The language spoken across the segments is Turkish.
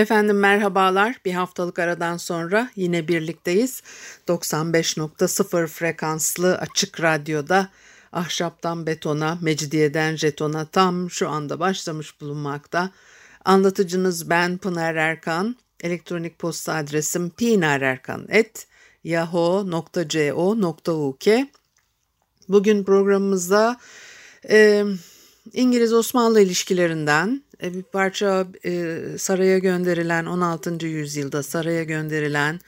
Efendim merhabalar. Bir haftalık aradan sonra yine birlikteyiz. 95.0 frekanslı açık radyoda ahşaptan betona, mecidiyeden jetona tam şu anda başlamış bulunmakta. Anlatıcınız ben Pınar Erkan. Elektronik posta adresim pinarerkan.yahoo.co.uk Bugün programımızda e, İngiliz-Osmanlı ilişkilerinden bir parça e, saraya gönderilen 16. yüzyılda saraya gönderilen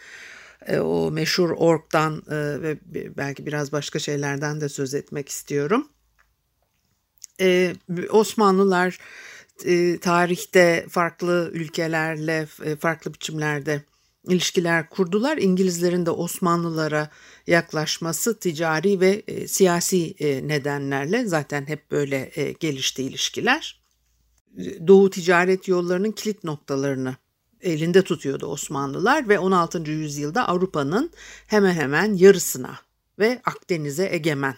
e, o meşhur orktan e, ve belki biraz başka şeylerden de söz etmek istiyorum. E, Osmanlılar e, tarihte farklı ülkelerle e, farklı biçimlerde ilişkiler kurdular. İngilizlerin de Osmanlılara yaklaşması ticari ve e, siyasi e, nedenlerle zaten hep böyle e, gelişti ilişkiler. Doğu ticaret yollarının kilit noktalarını elinde tutuyordu Osmanlılar ve 16. yüzyılda Avrupa'nın hemen hemen yarısına ve Akdeniz'e egemen.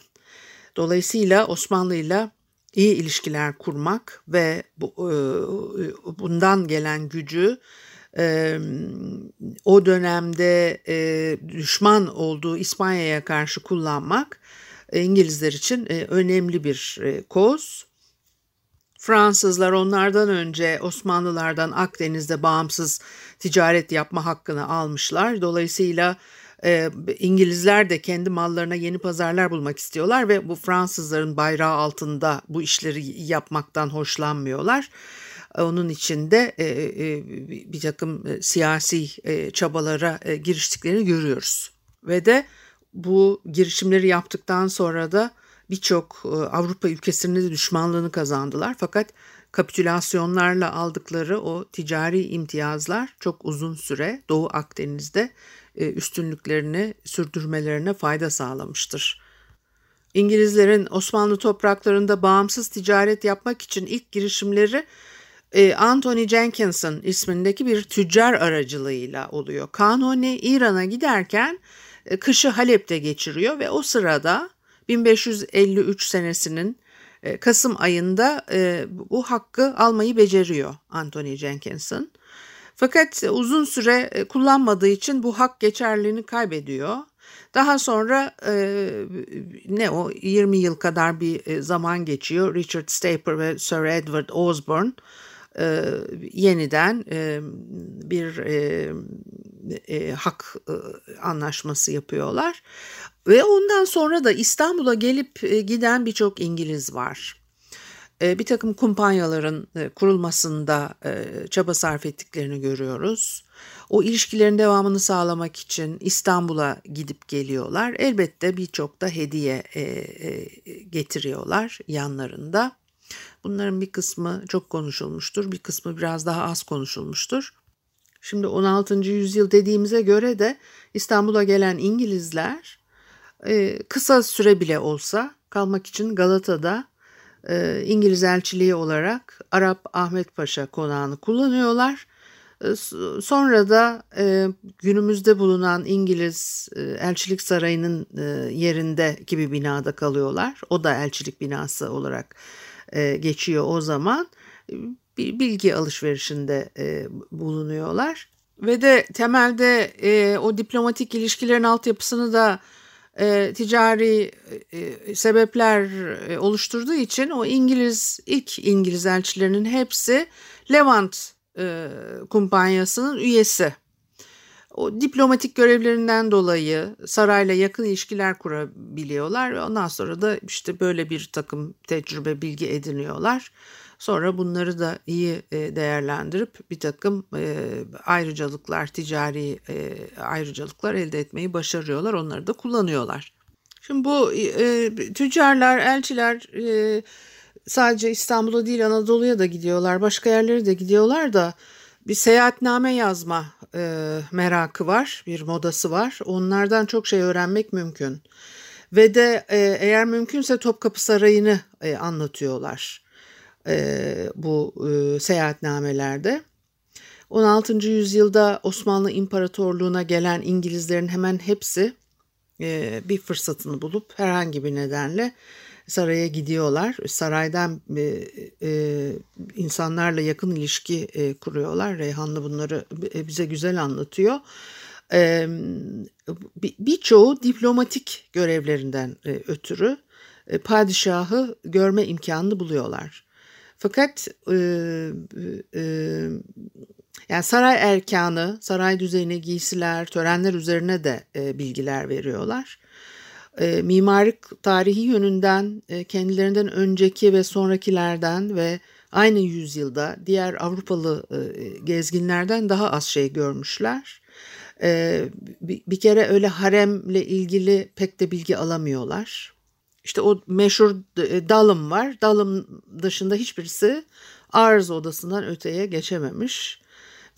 Dolayısıyla Osmanlı ile iyi ilişkiler kurmak ve bu, bundan gelen gücü o dönemde düşman olduğu İspanya'ya karşı kullanmak İngilizler için önemli bir koz. Fransızlar onlardan önce Osmanlılardan Akdeniz'de bağımsız ticaret yapma hakkını almışlar. Dolayısıyla e, İngilizler de kendi mallarına yeni pazarlar bulmak istiyorlar ve bu Fransızların bayrağı altında bu işleri yapmaktan hoşlanmıyorlar. Onun için de e, e, bir takım e, siyasi e, çabalara e, giriştiklerini görüyoruz. Ve de bu girişimleri yaptıktan sonra da birçok e, Avrupa ülkesinde de düşmanlığını kazandılar. Fakat kapitülasyonlarla aldıkları o ticari imtiyazlar çok uzun süre Doğu Akdeniz'de e, üstünlüklerini sürdürmelerine fayda sağlamıştır. İngilizlerin Osmanlı topraklarında bağımsız ticaret yapmak için ilk girişimleri e, Anthony Jenkinson ismindeki bir tüccar aracılığıyla oluyor. Kanuni İran'a giderken kışı Halep'te geçiriyor ve o sırada 1553 senesinin e, Kasım ayında e, bu hakkı almayı beceriyor Anthony Jenkinson. Fakat uzun süre e, kullanmadığı için bu hak geçerliliğini kaybediyor. Daha sonra ne o 20 yıl kadar bir zaman geçiyor. Richard Staper ve Sir Edward Osborne yeniden bir hak anlaşması yapıyorlar. Ve ondan sonra da İstanbul'a gelip e, giden birçok İngiliz var. E, bir takım kumpanyaların e, kurulmasında çaba sarf ettiklerini görüyoruz. O ilişkilerin devamını sağlamak için İstanbul'a gidip geliyorlar. Elbette birçok da hediye getiriyorlar yanlarında. Bunların bir kısmı çok konuşulmuştur, bir kısmı biraz daha az konuşulmuştur. Şimdi 16. yüzyıl dediğimize göre de İstanbul'a gelen İngilizler e, kısa süre bile olsa kalmak için Galata'da e, İngiliz elçiliği olarak Arap Ahmet Paşa konağını kullanıyorlar. E, sonra da günümüzde bulunan İngiliz elçilik sarayının e, yerindeki bir binada kalıyorlar. O da elçilik binası olarak geçiyor o zaman. Bir bilgi alışverişinde e, bulunuyorlar. Ve de temelde e, o diplomatik ilişkilerin altyapısını da e, ticari e, sebepler e, oluşturduğu için o İngiliz ilk İngiliz elçilerinin hepsi Levant e, kumpanyasının üyesi. O diplomatik görevlerinden dolayı sarayla yakın ilişkiler kurabiliyorlar ve ondan sonra da işte böyle bir takım tecrübe bilgi ediniyorlar. Sonra bunları da iyi e, değerlendirip bir takım e, ayrıcalıklar, ticari e, ayrıcalıklar elde etmeyi başarıyorlar. Onları da kullanıyorlar. Şimdi bu tüccarlar, elçiler sadece İstanbul'a değil Anadolu'ya da gidiyorlar. Başka yerlere de gidiyorlar da bir seyahatname yazma e, merakı var, bir modası var. Onlardan çok şey öğrenmek mümkün. Ve de e, eğer mümkünse Topkapı Sarayı'nı e, anlatıyorlar e, bu e, seyahatnamelerde. 16. yüzyılda Osmanlı İmparatorluğu'na gelen İngilizlerin hemen hepsi e, bir fırsatını bulup herhangi bir nedenle saraya gidiyorlar. Saraydan e, e, insanlarla yakın ilişki e, kuruyorlar. Reyhanlı bunları e, bize güzel anlatıyor. E, Birçoğu diplomatik görevlerinden e, ötürü e, padişahı görme imkanını buluyorlar. Fakat e, e, yani saray erkanı, saray düzeni, giysiler, törenler üzerine de e, bilgiler veriyorlar. E, mimarlık tarihi yönünden e, kendilerinden önceki ve sonrakilerden ve aynı yüzyılda diğer Avrupalı e, gezginlerden daha az şey görmüşler. E, bir, bir kere öyle haremle ilgili pek de bilgi alamıyorlar. İşte o meşhur e, dalım var. Dalım dışında hiçbirisi arz odasından öteye geçememiş.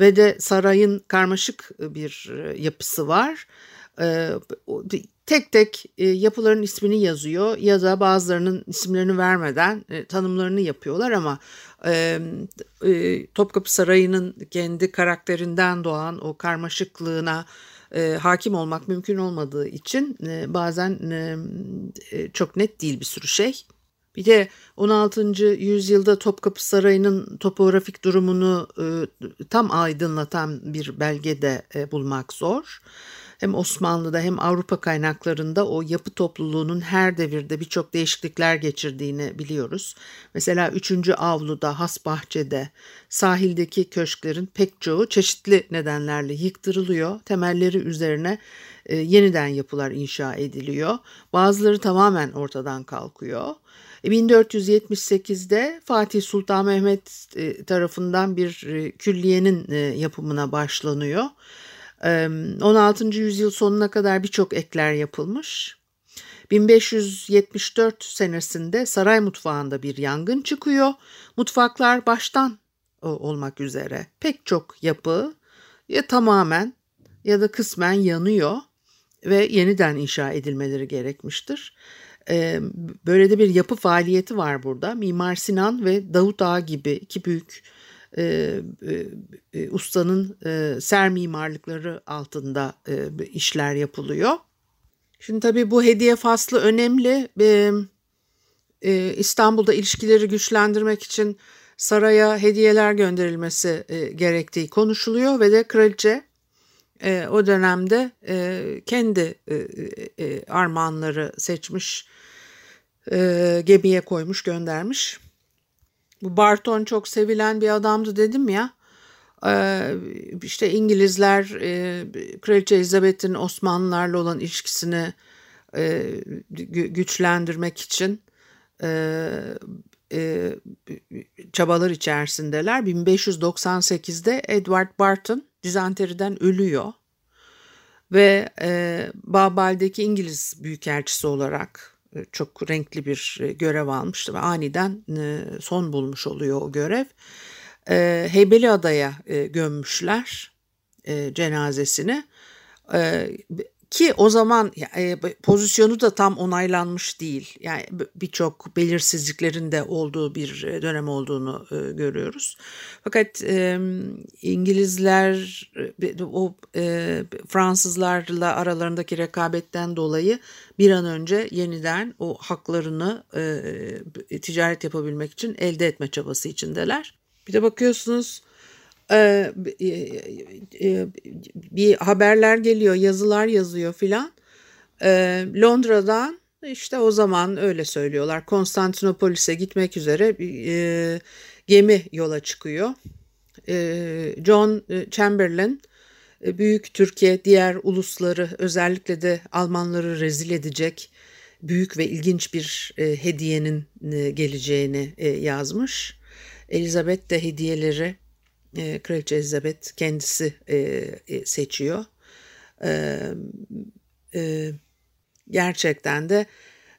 Ve de sarayın karmaşık bir e, yapısı var. E, tek tek yapıların ismini yazıyor ya da bazılarının isimlerini vermeden tanımlarını yapıyorlar ama Topkapı Sarayı'nın kendi karakterinden doğan o karmaşıklığına e, hakim olmak mümkün olmadığı için e, bazen e, e, çok net değil bir sürü şey. Bir de 16. yüzyılda Topkapı Sarayı'nın topografik durumunu e, tam aydınlatan bir belge de e, bulmak zor hem Osmanlı'da hem Avrupa kaynaklarında o yapı topluluğunun her devirde birçok değişiklikler geçirdiğini biliyoruz. Mesela 3. avluda, has bahçede, sahildeki köşklerin pek çoğu çeşitli nedenlerle yıktırılıyor. Temelleri üzerine e, yeniden yapılar inşa ediliyor. Bazıları tamamen ortadan kalkıyor. 1478'de e, Fatih Sultan Mehmet e, tarafından bir e, külliyenin yapımına başlanıyor. 16. yüzyıl sonuna kadar birçok ekler yapılmış. 1574 senesinde saray mutfağında bir yangın çıkıyor. Mutfaklar baştan olmak üzere pek çok yapı ya tamamen ya da kısmen yanıyor ve yeniden inşa edilmeleri gerekmiştir. Böyle de bir yapı faaliyeti var burada. Mimar Sinan ve Davut Ağa gibi iki büyük e, e, e, ustanın e, ser mimarlıkları altında e, işler yapılıyor. Şimdi tabii bu hediye faslı önemli. E, e, İstanbul'da ilişkileri güçlendirmek için saraya hediyeler gönderilmesi e, gerektiği konuşuluyor ve de kraliçe e, o dönemde e, kendi e, e, armağanları seçmiş, e, gemiye koymuş, göndermiş. Bu Barton çok sevilen bir adamdı dedim ya. Ee, işte İngilizler e, Kraliçe Elizabeth'in Osmanlılarla olan ilişkisini e, güçlendirmek için e, çabalar içerisindeler. 1598'de Edward Barton dizanteriden ölüyor ve Babal'deki İngiliz büyükelçisi olarak çok renkli bir e, görev almıştı ve aniden e, son bulmuş oluyor o görev. Heybeliada'ya gömmüşler cenazesini. Ki o zaman e, pozisyonu da tam onaylanmış değil. Yani birçok belirsizliklerin de olduğu bir e, dönem olduğunu e, görüyoruz. Fakat e, İngilizler o e, Fransızlarla aralarındaki rekabetten dolayı bir an önce yeniden o haklarını e, ticaret yapabilmek için elde etme çabası içindeler. Bir de bakıyorsunuz e, e, bir haberler geliyor, yazılar yazıyor filan. E, Londra'dan işte o zaman öyle söylüyorlar. Konstantinopolis'e gitmek üzere e, gemi yola çıkıyor. E, John Chamberlain büyük Türkiye diğer ulusları özellikle de Almanları rezil edecek büyük ve ilginç bir e, hediyenin e, geleceğini e, yazmış. Elizabeth de hediyeleri e, Kraliçe Elizabeth kendisi e, e, seçiyor. E, e, gerçekten de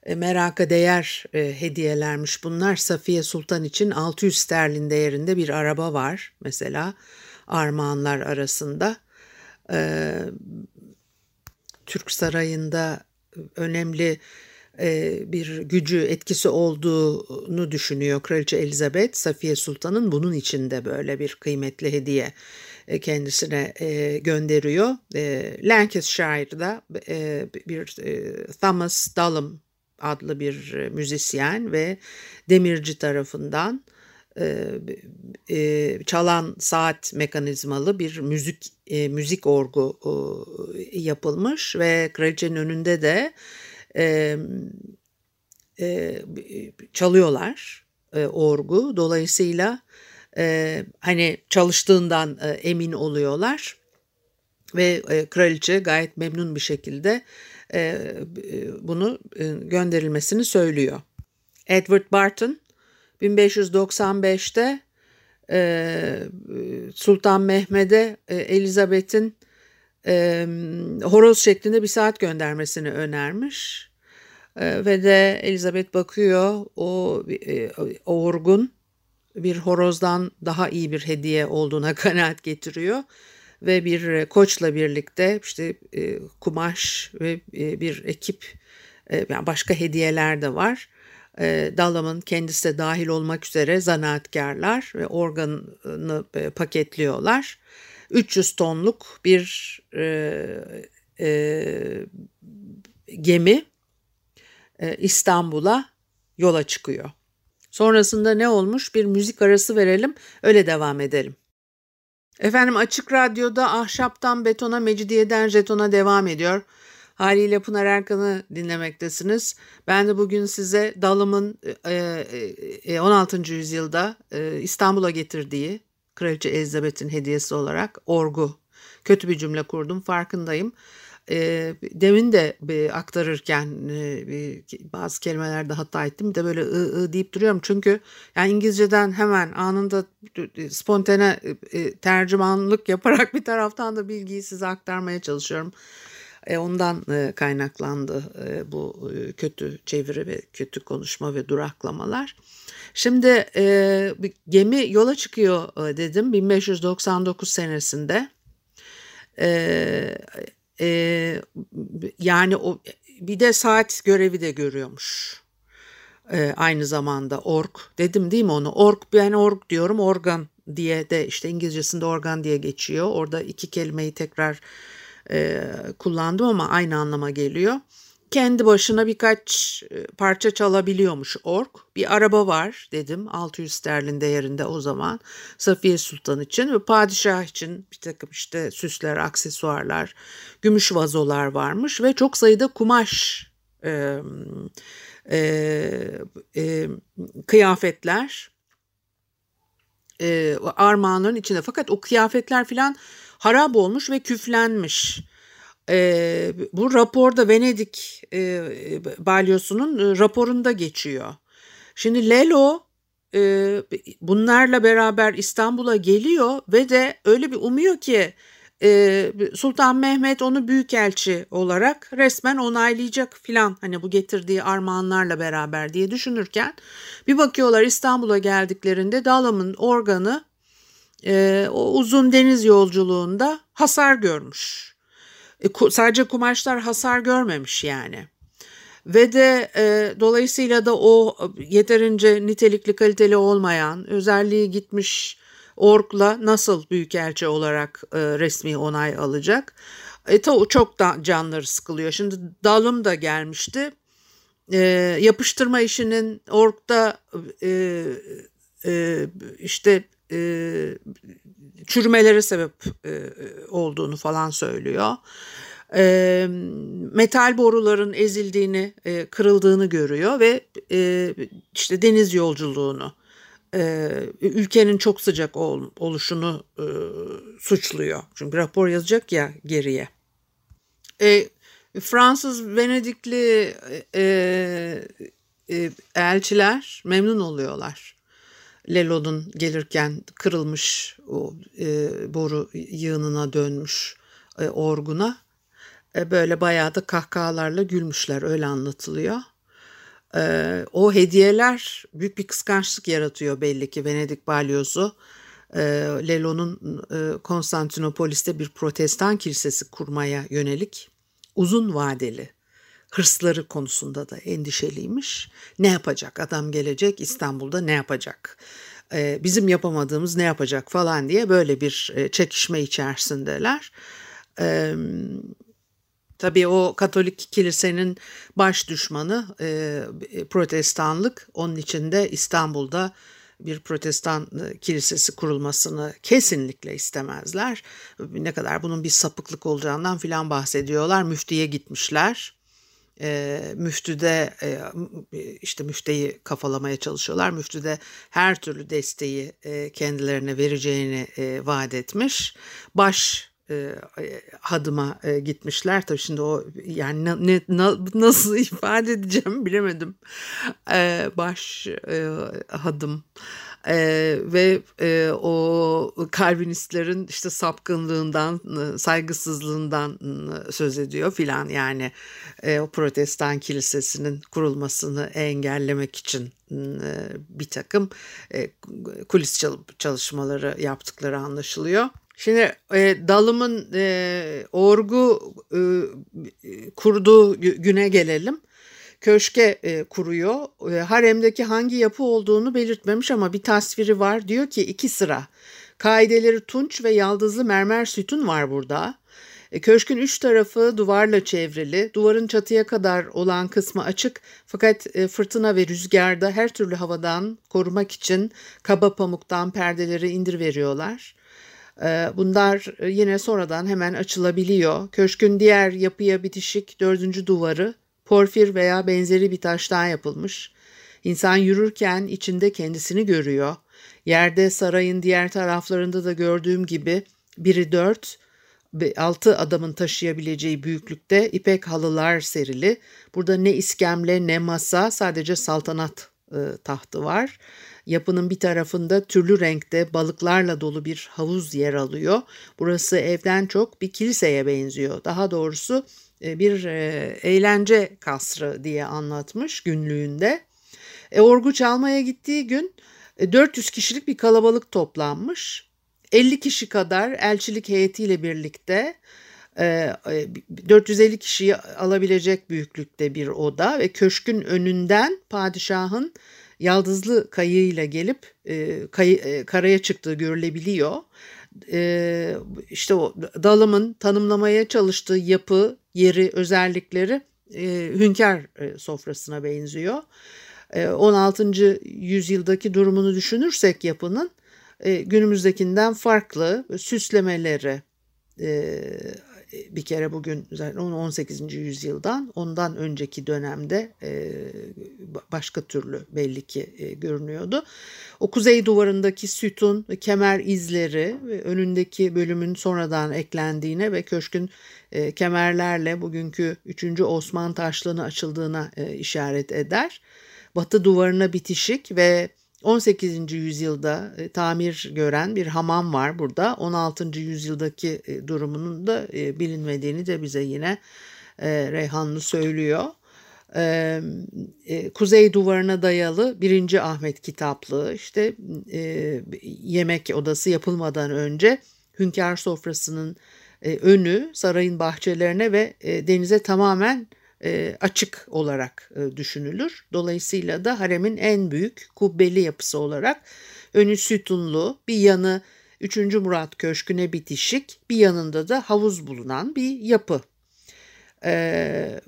e, meraka değer e, hediyelermiş bunlar. Safiye Sultan için 600 sterlin değerinde bir araba var mesela. armağanlar arasında. E, Türk Sarayı'nda önemli bir gücü etkisi olduğunu düşünüyor Kraliçe Elizabeth. Safiye Sultan'ın bunun içinde böyle bir kıymetli hediye e, kendisine e, gönderiyor. Lancashire'da bir Thomas Dallam adlı bir müzisyen ve demirci tarafından çalan saat mekanizmalı bir müzik müzik orgu yapılmış ve kraliçenin önünde de e, e, çalıyorlar e, orgu. Dolayısıyla e, hani çalıştığından e, emin oluyorlar ve e, kraliçe gayet memnun bir şekilde e, bunu e, gönderilmesini söylüyor. Edward Barton 1595'te e, Sultan Mehmet'e e, Elizabeth'in e, horoz şeklinde bir saat göndermesini önermiş. E, ve de Elizabeth bakıyor o, e, orgun bir horozdan daha iyi bir hediye olduğuna kanaat getiriyor ve bir koçla birlikte işte e, kumaş ve e, bir ekip e, yani başka hediyeler de var. E, Dallam'ın kendisi de dahil olmak üzere zanaatkarlar ve organı e, paketliyorlar 300 tonluk bir e, e, gemi e, İstanbul'a yola çıkıyor. Sonrasında ne olmuş? Bir müzik arası verelim, öyle devam edelim. Efendim Açık Radyo'da ahşaptan betona, mecidiyeden jetona devam ediyor. Haliyle Pınar Erkan'ı dinlemektesiniz. Ben de bugün size Dalım'ın 16. E, yüzyılda İstanbul'a getirdiği Kraliçe Elizabeth'in hediyesi olarak orgu. Kötü bir cümle kurdum farkındayım. E, demin de e, aktarırken e, bazı kelimelerde hata ettim. Bir de böyle ı, ı deyip duruyorum. Çünkü yani İngilizceden hemen anında spontane e, tercümanlık yaparak bir taraftan da bilgiyi size aktarmaya çalışıyorum. E, ondan e, kaynaklandı e, bu e, kötü çeviri ve kötü konuşma ve duraklamalar. Şimdi e, gemi yola çıkıyor dedim 1599 senesinde. Yani o bir de saat görevi de görüyormuş. Aynı zamanda ork dedim değil mi onu? Ork ben ork diyorum organ diye de işte İngilizcesinde organ diye geçiyor. Orada iki kelimeyi tekrar e, kullandım ama aynı anlama geliyor kendi başına birkaç e, parça çalabiliyormuş ork. Bir araba var dedim 600 sterlin değerinde o zaman Safiye Sultan için ve padişah için bir takım işte süsler, aksesuarlar, gümüş vazolar varmış ve çok sayıda kumaş e, e, e, kıyafetler e, armağanların içinde. Fakat o kıyafetler filan harap olmuş ve küflenmiş. E, bu raporda Venedik e, balyosunun e, raporunda geçiyor. Şimdi Lelo e, bunlarla beraber İstanbul'a geliyor ve de öyle bir umuyor ki e, Sultan Mehmet onu büyükelçi olarak resmen onaylayacak filan hani bu getirdiği armağanlarla beraber diye düşünürken bir bakıyorlar İstanbul'a geldiklerinde Dalam'ın organı e, o uzun deniz yolculuğunda hasar görmüş. E, sadece kumaşlar hasar görmemiş yani. Ve de e, dolayısıyla da o yeterince nitelikli kaliteli olmayan özelliği gitmiş orkla nasıl büyükelçi olarak e, resmi onay alacak? E, ta, çok da canları sıkılıyor. Şimdi dalım da gelmişti. E, yapıştırma işinin orkta e, e, işte e, çürümelere sebep e, olduğunu falan söylüyor. E, metal boruların ezildiğini, e, kırıldığını görüyor ve e, işte deniz yolculuğunu, e, ülkenin çok sıcak ol, oluşunu e, suçluyor. Çünkü rapor yazacak ya geriye. E, Fransız Venedikli e, e, elçiler memnun oluyorlar Lelo'nun gelirken kırılmış o e, boru yığınına dönmüş e, orguna. E, böyle bayağı da kahkahalarla gülmüşler öyle anlatılıyor. E, o hediyeler büyük bir kıskançlık yaratıyor belli ki Venedik balyozu. e, Lelo'nun e, Konstantinopolis'te bir protestan kilisesi kurmaya yönelik uzun vadeli hırsları konusunda da endişeliymiş. Ne yapacak? Adam gelecek İstanbul'da ne yapacak? Ee, bizim yapamadığımız ne yapacak falan diye böyle bir e, çekişme içerisindeler. Tabii o Katolik kilisenin baş düşmanı e, protestanlık. Onun içinde İstanbul'da bir protestan e, kilisesi kurulmasını kesinlikle istemezler. Ne kadar bunun bir sapıklık olacağından filan bahsediyorlar. Müftiye gitmişler. E, müftüde e, işte müfteyi kafalamaya çalışıyorlar. Müftüde her türlü desteği e, kendilerine vereceğini e, vaat etmiş. Baş e, hadıma e, gitmişler. Tabii şimdi o yani ne, ne, nasıl ifade edeceğim bilemedim. E, baş e, hadım e, ve e, o Kalvinistlerin işte sapkınlığından, saygısızlığından söz ediyor filan yani e, o Protestan kilisesinin kurulmasını engellemek için e, bir takım e, kulis çalışmaları yaptıkları anlaşılıyor. Şimdi e, dalımın e, orgu e, kurduğu güne gelelim. Köşke e, kuruyor. E, haremdeki hangi yapı olduğunu belirtmemiş ama bir tasviri var. Diyor ki iki sıra. Kaideleri tunç ve yaldızlı mermer sütun var burada. E, köşkün üç tarafı duvarla çevrili. Duvarın çatıya kadar olan kısmı açık fakat e, fırtına ve rüzgarda her türlü havadan korumak için kaba pamuktan perdeleri indir veriyorlar. Ee, bunlar e, yine sonradan hemen açılabiliyor. Köşkün diğer yapıya bitişik dördüncü duvarı porfir veya benzeri bir taştan yapılmış. İnsan yürürken içinde kendisini görüyor. Yerde sarayın diğer taraflarında da gördüğüm gibi biri dört, altı adamın taşıyabileceği büyüklükte ipek halılar serili. Burada ne iskemle ne masa sadece saltanat e, tahtı var. Yapının bir tarafında türlü renkte balıklarla dolu bir havuz yer alıyor. Burası evden çok bir kiliseye benziyor. Daha doğrusu bir e, eğlence kasrı diye anlatmış günlüğünde. E, orgu çalmaya gittiği gün 400 kişilik bir kalabalık toplanmış. 50 kişi kadar elçilik heyetiyle birlikte 450 kişiyi alabilecek büyüklükte bir oda ve köşkün önünden padişahın yaldızlı kayığıyla gelip e, e, karaya çıktığı görülebiliyor. E, işte o dalımın tanımlamaya çalıştığı yapı, yeri, özellikleri e, hünkâr e, sofrasına benziyor. E, 16. yüzyıldaki durumunu düşünürsek yapının e, günümüzdekinden farklı süslemeleri, e, bir kere bugün 18. yüzyıldan ondan önceki dönemde e, başka türlü belli ki e, görünüyordu. O kuzey duvarındaki sütun kemer izleri ve önündeki bölümün sonradan eklendiğine ve köşkün e, kemerlerle bugünkü 3. Osman taşlığına açıldığına işaret eder. Batı duvarına bitişik ve 18. yüzyılda e, tamir gören bir hamam var burada. 16. yüzyıldaki e, durumunun da e, bilinmediğini de bize yine Reyhanlı söylüyor. Kuzey duvarına dayalı 1. Ahmet kitaplığı işte yemek odası yapılmadan önce hünkâr sofrasının önü sarayın bahçelerine ve denize tamamen açık olarak e, düşünülür. Dolayısıyla da haremin en büyük kubbeli yapısı olarak önü sütunlu, bir yanı 3. Murat Köşkü'ne bitişik, bir yanında da havuz bulunan bir yapı. E,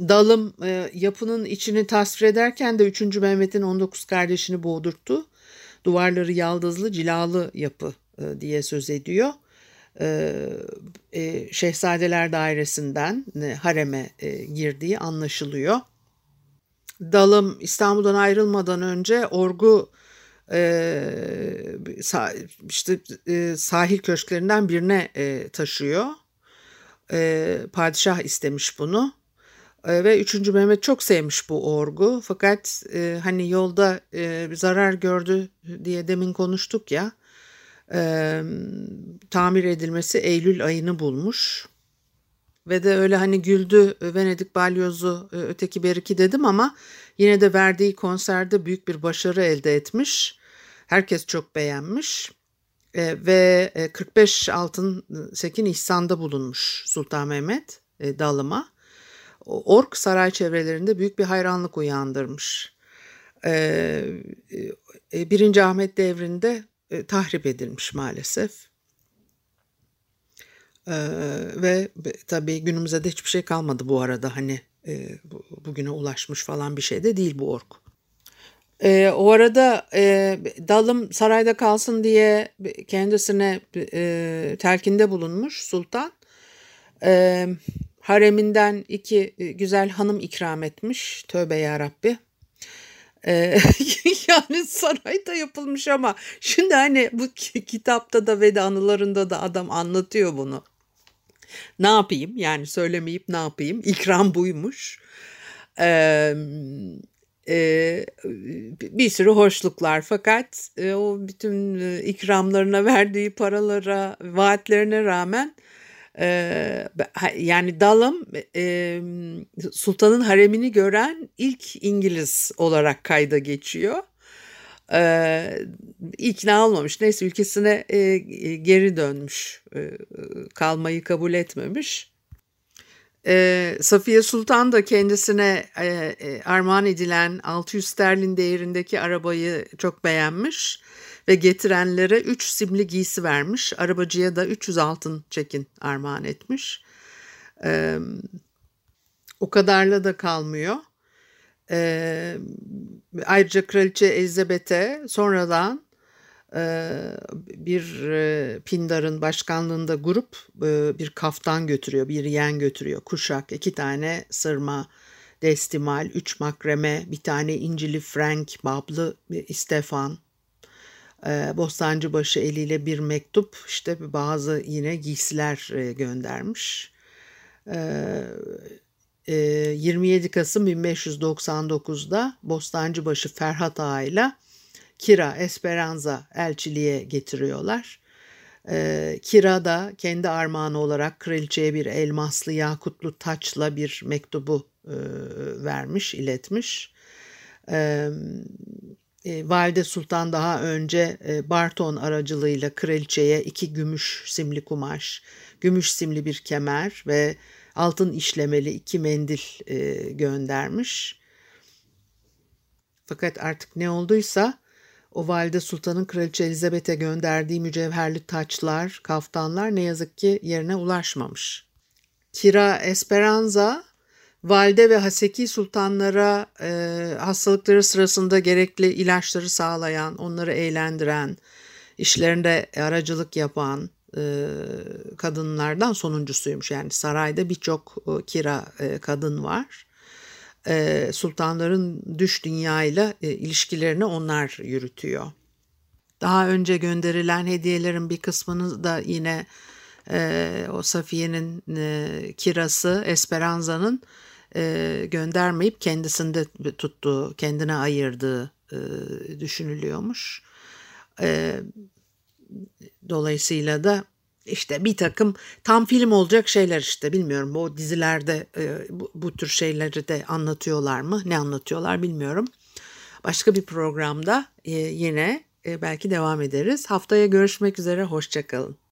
dalım e, yapının içini tasvir ederken de 3. Mehmet'in 19 kardeşini boğdurttu. Duvarları yaldızlı, cilalı yapı e, diye söz ediyor e, Şehzadeler Dairesi'nden e, hareme e, girdiği anlaşılıyor. Dalım İstanbul'dan ayrılmadan önce Orgu e, işte e, sahil köşklerinden birine e, taşıyor. E, padişah istemiş bunu. E, ve 3. Mehmet çok sevmiş bu orgu. Fakat e, hani yolda e, zarar gördü diye demin konuştuk ya e, tamir edilmesi Eylül ayını bulmuş. Ve de öyle hani güldü Venedik balyozu öteki beriki dedim ama yine de verdiği konserde büyük bir başarı elde etmiş. Herkes çok beğenmiş e, ve 45 altın sekin ihsanda bulunmuş Sultan Mehmet e, dalıma. Ork saray çevrelerinde büyük bir hayranlık uyandırmış. E, Birinci Ahmet devrinde tahrip edilmiş maalesef. ve tabii günümüzde de hiçbir şey kalmadı bu arada hani bugüne ulaşmış falan bir şey de değil bu ork. E, o arada e, dalım sarayda kalsın diye kendisine e, telkinde bulunmuş sultan. E, hareminden iki güzel hanım ikram etmiş. Tövbe yarabbi. E, yani sarayda yapılmış ama şimdi hani bu kitapta da ve de anılarında da adam anlatıyor bunu. Ne yapayım yani söylemeyip ne yapayım ikram buymuş. Eee e, bir sürü hoşluklar fakat e, o bütün e, ikramlarına verdiği paralara vaatlerine rağmen e, yani Dalım e, sultanın haremini gören ilk İngiliz olarak kayda geçiyor. Ee, ikna olmamış. Neyse ülkesine e, geri dönmüş. E, kalmayı kabul etmemiş. E, Safiye Sultan da kendisine e, e, armağan edilen 600 sterlin değerindeki arabayı çok beğenmiş ve getirenlere 3 simli giysi vermiş. Arabacıya da 300 altın çekin armağan etmiş. E, o kadarla da kalmıyor. E, ayrıca Kraliçe Elizabeth'e sonradan bir Pindar'ın başkanlığında grup bir kaftan götürüyor, bir yen götürüyor, kuşak, iki tane sırma, destimal, üç makreme, bir tane incili Frank, bablı Stefan, Bostancıbaşı eliyle bir mektup, işte bazı yine giysiler göndermiş. 27 Kasım 1599'da Bostancıbaşı Ferhat Ağa ile Kira Esperanza elçiliğe getiriyorlar. Ee, Kira da kendi armağanı olarak kraliçeye bir elmaslı yakutlu taçla bir mektubu e, vermiş, iletmiş. Ee, e, Valide Sultan daha önce e, Barton aracılığıyla kraliçeye iki gümüş simli kumaş, gümüş simli bir kemer ve altın işlemeli iki mendil e, göndermiş. Fakat artık ne olduysa o valide sultanın kraliçe Elizabeth'e gönderdiği mücevherli taçlar, kaftanlar ne yazık ki yerine ulaşmamış. Kira Esperanza valide ve haseki sultanlara e, hastalıkları sırasında gerekli ilaçları sağlayan, onları eğlendiren, işlerinde aracılık yapan kadınlardan sonuncusuymuş. Yani sarayda birçok e, kira e, kadın var e, sultanların düş dünyayla e, ilişkilerini onlar yürütüyor. Daha önce gönderilen hediyelerin bir kısmını da yine e, o Safiye'nin e, kirası Esperanza'nın e, göndermeyip kendisinde tuttuğu, kendine ayırdığı e, düşünülüyormuş. Dolayısıyla da işte bir takım tam film olacak şeyler işte bilmiyorum bu dizilerde e, bu, bu tür şeyleri de anlatıyorlar mı ne anlatıyorlar bilmiyorum. Başka bir programda e, yine e, belki devam ederiz. Haftaya görüşmek üzere hoşçakalın.